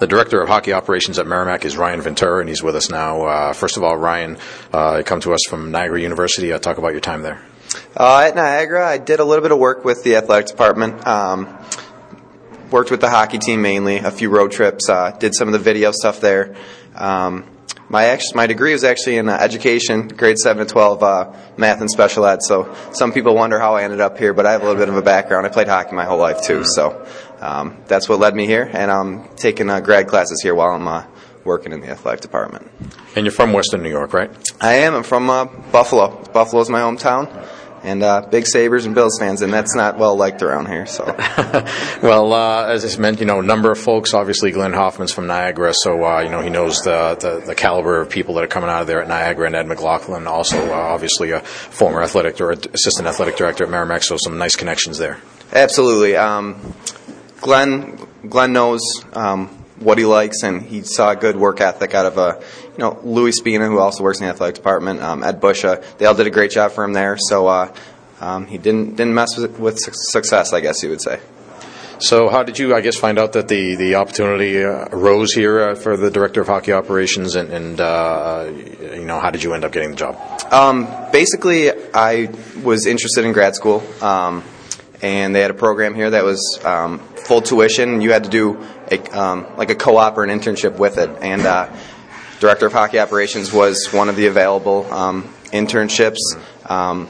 The director of hockey operations at Merrimack is Ryan Ventura, and he's with us now. Uh, first of all, Ryan, uh, come to us from Niagara University. Uh, talk about your time there. Uh, at Niagara, I did a little bit of work with the athletic department. Um, worked with the hockey team mainly, a few road trips, uh, did some of the video stuff there. Um, my actually, my degree was actually in uh, education, grade seven to twelve, uh, math and special ed. So some people wonder how I ended up here, but I have a little bit of a background. I played hockey my whole life too, so um, that's what led me here. And I'm taking uh, grad classes here while I'm uh, working in the athletic department. And you're from Western New York, right? I am. I'm from uh, Buffalo. Buffalo's my hometown and uh, big Sabres and Bills fans, and that's not well liked around here. So, well, uh, as I mentioned, you know, a number of folks. Obviously, Glenn Hofmann's from Niagara, so uh, you know he knows the, the, the caliber of people that are coming out of there at Niagara, and Ed McLaughlin, also uh, obviously a former athletic or assistant athletic director at Merrimack, so some nice connections there. Absolutely, um, Glenn. Glenn knows. Um, what he likes, and he saw a good work ethic out of a, uh, you know, Louis Spina, who also works in the athletic department, um, Ed Busha. They all did a great job for him there, so uh, um, he didn't didn't mess with, with success, I guess you would say. So, how did you, I guess, find out that the the opportunity uh, arose here uh, for the director of hockey operations, and, and uh, you know, how did you end up getting the job? Um, basically, I was interested in grad school, um, and they had a program here that was um, full tuition. You had to do a, um, like a co-op or an internship with it, and uh, director of hockey operations was one of the available um, internships. Um,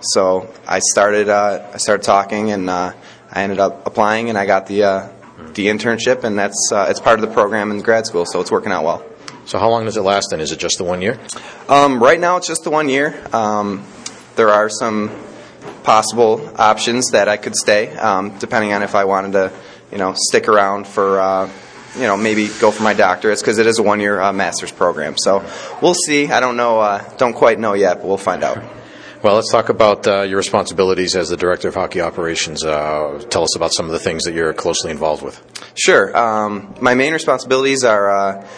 so I started uh, I started talking, and uh, I ended up applying, and I got the uh, the internship, and that's uh, it's part of the program in grad school, so it's working out well. So how long does it last? Then is it just the one year? Um, right now, it's just the one year. Um, there are some possible options that I could stay, um, depending on if I wanted to you know, stick around for, uh, you know, maybe go for my doctorates because it is a one-year uh, master's program. So we'll see. I don't know, uh, don't quite know yet, but we'll find out. Well, let's talk about uh, your responsibilities as the director of hockey operations. Uh, tell us about some of the things that you're closely involved with. Sure. Um, my main responsibilities are uh,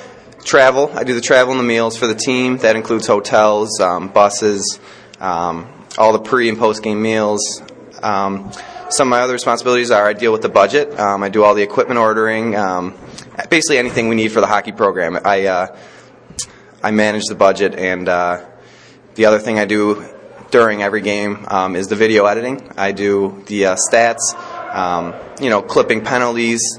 travel. I do the travel and the meals for the team. That includes hotels, um, buses, um, all the pre and post game meals. Um, some of my other responsibilities are I deal with the budget. Um, I do all the equipment ordering, um, basically anything we need for the hockey program. I uh, I manage the budget, and uh, the other thing I do during every game um, is the video editing. I do the uh, stats, um, you know, clipping penalties.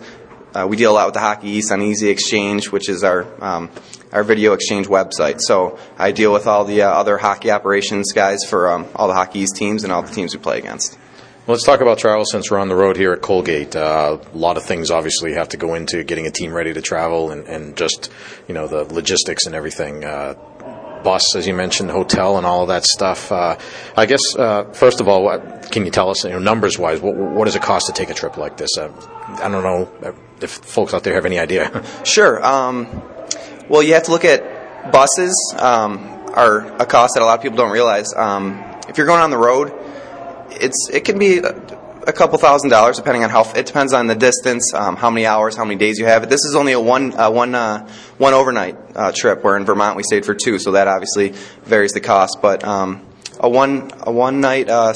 Uh, we deal a lot with the Hockey East on Easy Exchange, which is our um, our video exchange website. So I deal with all the uh, other hockey operations guys for um, all the Hockey East teams and all the teams we play against. Well, let's talk about travel since we're on the road here at Colgate. Uh, a lot of things obviously have to go into getting a team ready to travel and, and just, you know, the logistics and everything. Bus, as you mentioned, hotel, and all of that stuff. Uh, I guess, uh, first of all, what, can you tell us, you know, numbers wise, what, what, does it cost to take a trip like this? Uh, I don't know if folks out there have any idea. sure. Um, well, you have to look at buses um, are a cost that a lot of people don't realize. Um, if you're going on the road, it's it can be a couple thousand dollars depending on how it depends on the distance, um, how many hours, how many days you have. This is only a one uh, one uh, one overnight uh, trip. Where in Vermont we stayed for two, so that obviously varies the cost. But um, a one a one night uh,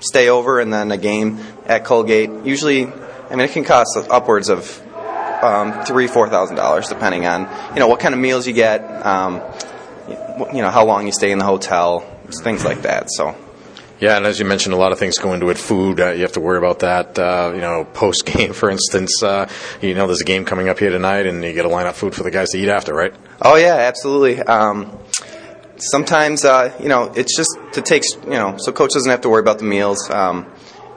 stay over and then a game at Colgate usually, I mean, it can cost upwards of um, three four thousand dollars depending on you know what kind of meals you get, um, you know how long you stay in the hotel, things like that. So. Yeah, and as you mentioned, a lot of things go into it. Food, uh, you have to worry about that. Uh, you know, post game, for instance, uh, you know, there's a game coming up here tonight, and you got to line up food for the guys to eat after, right? Oh yeah, absolutely. Um, sometimes, uh, you know, it's just to take, you know, so coach doesn't have to worry about the meals, um,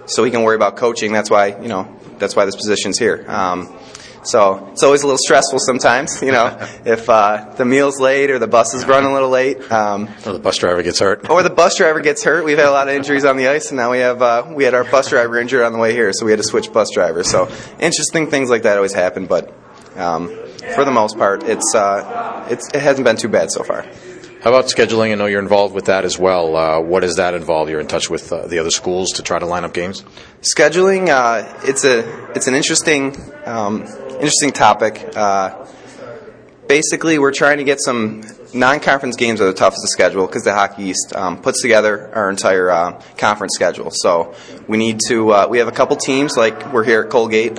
so he can worry about coaching. That's why, you know, that's why this position's here. Um, so it's always a little stressful sometimes, you know, if uh, the meal's late or the bus is running a little late. Um, or the bus driver gets hurt. Or the bus driver gets hurt. We've had a lot of injuries on the ice, and now we have uh, we had our bus driver injured on the way here, so we had to switch bus drivers. So interesting things like that always happen, but um, for the most part, it's, uh, it's it hasn't been too bad so far. How about scheduling? I know you're involved with that as well. Uh, what does that involve? You're in touch with uh, the other schools to try to line up games. Scheduling, uh, it's a it's an interesting um, interesting topic. Uh, basically, we're trying to get some non-conference games are the toughest to schedule because the Hockey East um, puts together our entire uh, conference schedule. So we need to. Uh, we have a couple teams like we're here at Colgate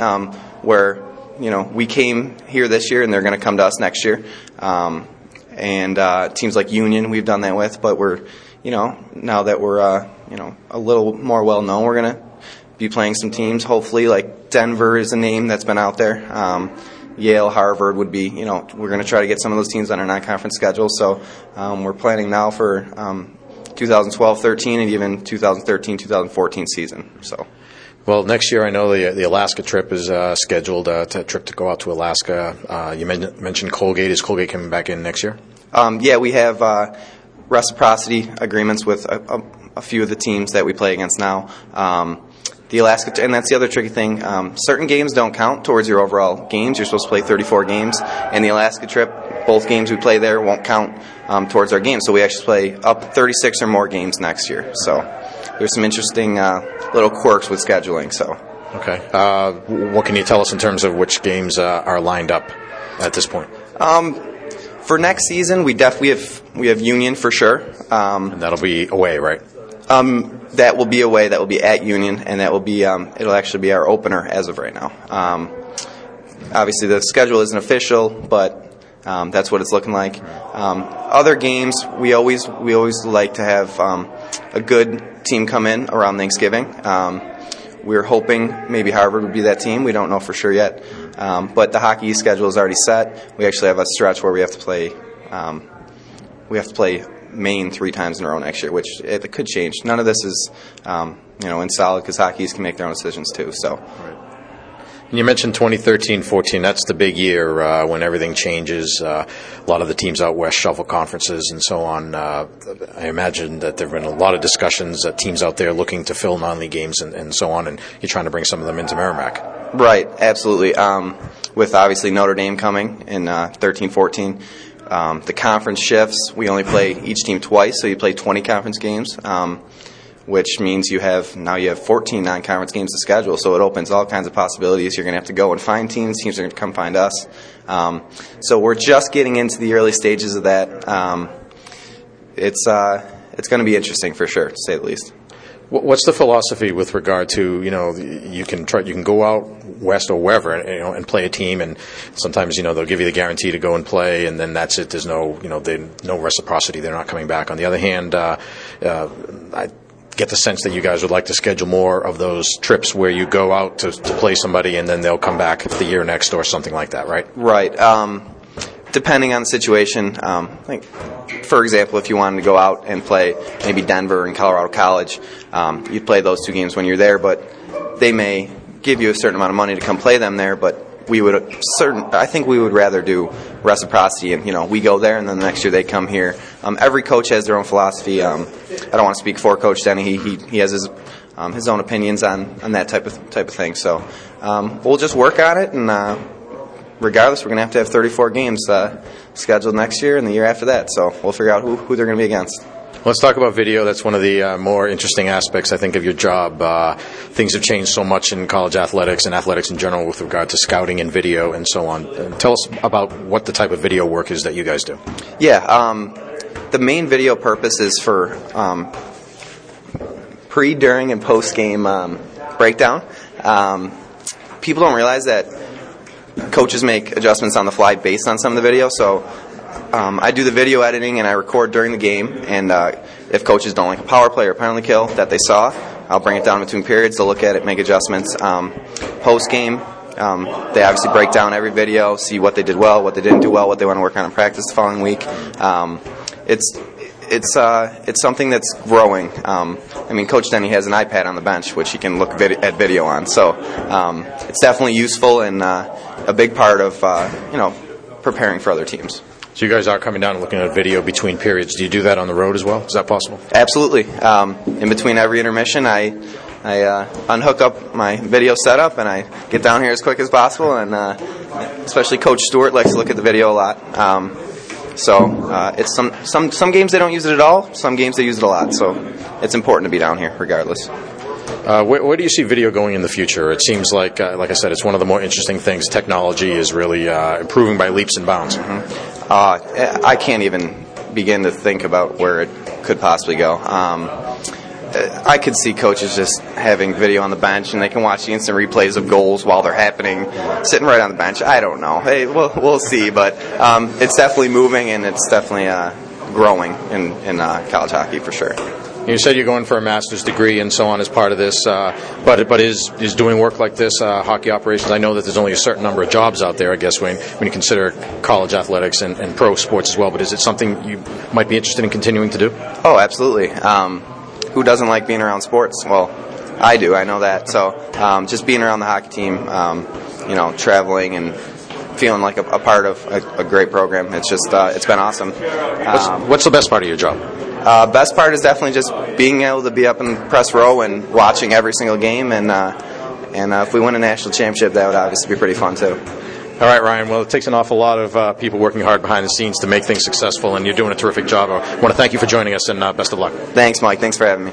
where you know, we came here this year, and they're going to come to us next year. Um, and uh, teams like Union, we've done that with, but we're, you know, now that we're, uh, you know, a little more well known, we're going to be playing some teams. Hopefully, like Denver is a name that's been out there. Um, Yale, Harvard would be, you know, we're going to try to get some of those teams on our non-conference schedule. So um, we're planning now for um, 2012-13 and even 2013-2014 season. So. Well, next year I know the the Alaska trip is uh, scheduled. Uh, to, a trip to go out to Alaska. Uh, you men- mentioned Colgate. Is Colgate coming back in next year? Um, yeah, we have uh, reciprocity agreements with a, a, a, few of the teams that we play against now. Um, the Alaska, and that's the other tricky thing. Um, certain games don't count towards your overall games. You're supposed to play 34 games, and the Alaska trip, both games we play there won't count um, towards our games. So we actually play up 36 or more games next year. So there's some interesting uh, little quirks with scheduling. So. Okay. Uh, what can you tell us in terms of which games uh, are lined up at this point? Um, for next season, we definitely have we have Union for sure. Um, and that'll be away, right? Um, that will be away. That will be at Union, and that will be um, it'll actually be our opener as of right now. Um, obviously, the schedule isn't official, but um, that's what it's looking like. Um, other games, we always we always like to have um, a good team come in around Thanksgiving. we're hoping maybe Harvard would be that team. We don't know for sure yet, but the hockey schedule is already set. We actually have a stretch where we have to play. we have to play Maine three times in a row next year, which it could change. None of this is, um, you know, in solid because hockeys can make their own decisions too. So. Right. You mentioned 2013-14. That's the big year uh, when everything changes. Uh, a lot of the teams out west shuffle conferences and so on. Uh, I imagine that there have been a lot of discussions that teams out there looking to fill non-league games and, and, so on, and you're trying to bring some of them into Merrimack. Right, absolutely. Um, with obviously Notre Dame coming in 13-14 uh, um, the conference shifts. We only play each team twice, so you play 20 conference games, um, which means you have now you have 14 non-conference games to schedule. So it opens all kinds of possibilities. You're going to have to go and find teams. Teams are going to come find us. Um, so we're just getting into the early stages of that. Um, it's uh, it's going to be interesting for sure, to say the least. What's the philosophy with regard to you know you can try you can go out west or wherever and, you know and play a team and sometimes you know they'll give you the guarantee to go and play and then that's it. There's no you know they, no reciprocity. They're not coming back. On the other hand uh, uh, I get the sense that you guys would like to schedule more of those trips where you go out to, to play somebody and then they'll come back the year next or something like that right? Right. Um, depending on the situation. Um, like, for example, if you wanted to go out and play maybe Denver and Colorado College, um, you'd play those two games when you're there, but they may give you a certain amount of money to come play them there, but we would certain I think we would rather do reciprocity and you know we go there and then the next year they come here. Um, every coach has their own philosophy. Um, I don't want to speak for Coach Denny. He he, he has his um, his own opinions on, on that type of type of thing. So um, we'll just work on it and uh, regardless, we're going to have to have 34 games uh, scheduled next year and the year after that. So we'll figure out who, who they're going to be against. Let's talk about video. That's one of the uh, more interesting aspects, I think, of your job. Uh, things have changed so much in college athletics and athletics in general with regard to scouting and video and so on. Uh, tell us about what the type of video work is that you guys do. Yeah, um, the main video purpose is for um, pre, during, and post game um, breakdown. Um, people don't realize that coaches make adjustments on the fly based on some of the video. So um, I do the video editing and I record during the game. And uh, if coaches don't like a power play or penalty kill that they saw, I'll bring it down between periods. They'll look at it, make adjustments. Um, Post game, um, they obviously break down every video, see what they did well, what they didn't do well, what they want to work on in practice the following week. Um, it's it's uh, it's something that's growing. Um, I mean, Coach Denny has an iPad on the bench, which he can look vid- at video on. So um, it's definitely useful and uh, a big part of uh, you know preparing for other teams. So you guys are coming down and looking at video between periods. Do you do that on the road as well? Is that possible? Absolutely. Um, in between every intermission, I I uh, unhook up my video setup and I get down here as quick as possible. And uh, especially Coach Stewart likes to look at the video a lot. Um, so uh, it's some some some games they don't use it at all. Some games they use it a lot. So it's important to be down here regardless. Uh, where, where, do you see video going in the future? It seems like, uh, like I said, it's one of the more interesting things. Technology is really uh, improving by leaps and bounds. Mm-hmm. Uh, I can't even begin to think about where it could possibly go. Um, I could see coaches just having video on the bench and they can watch the instant replays of goals while they're happening, sitting right on the bench. I don't know. Hey, we'll, we'll see, but um, it's definitely moving and it's definitely uh, growing in, in uh, college hockey for sure. You said you're going for a master's degree and so on as part of this, uh, but but is is doing work like this uh, hockey operations? I know that there's only a certain number of jobs out there. I guess when when you consider college athletics and, and pro sports as well. But is it something you might be interested in continuing to do? Oh, absolutely. Um, who doesn't like being around sports? Well, I do. I know that. So um, just being around the hockey team, um, you know, traveling and feeling like a, a part of a, a, great program. It's just uh, it's been awesome. What's, um, what's, the best part of your job? Uh, best part is definitely just being able to be up in press row and watching every single game. And uh, and uh, if we win a national championship, that would obviously be pretty fun too. All right, Ryan. Well, it takes an awful lot of uh, people working hard behind the scenes to make things successful, and you're doing a terrific job. I want to thank you for joining us, and uh, best of luck. Thanks, Mike. Thanks for having me.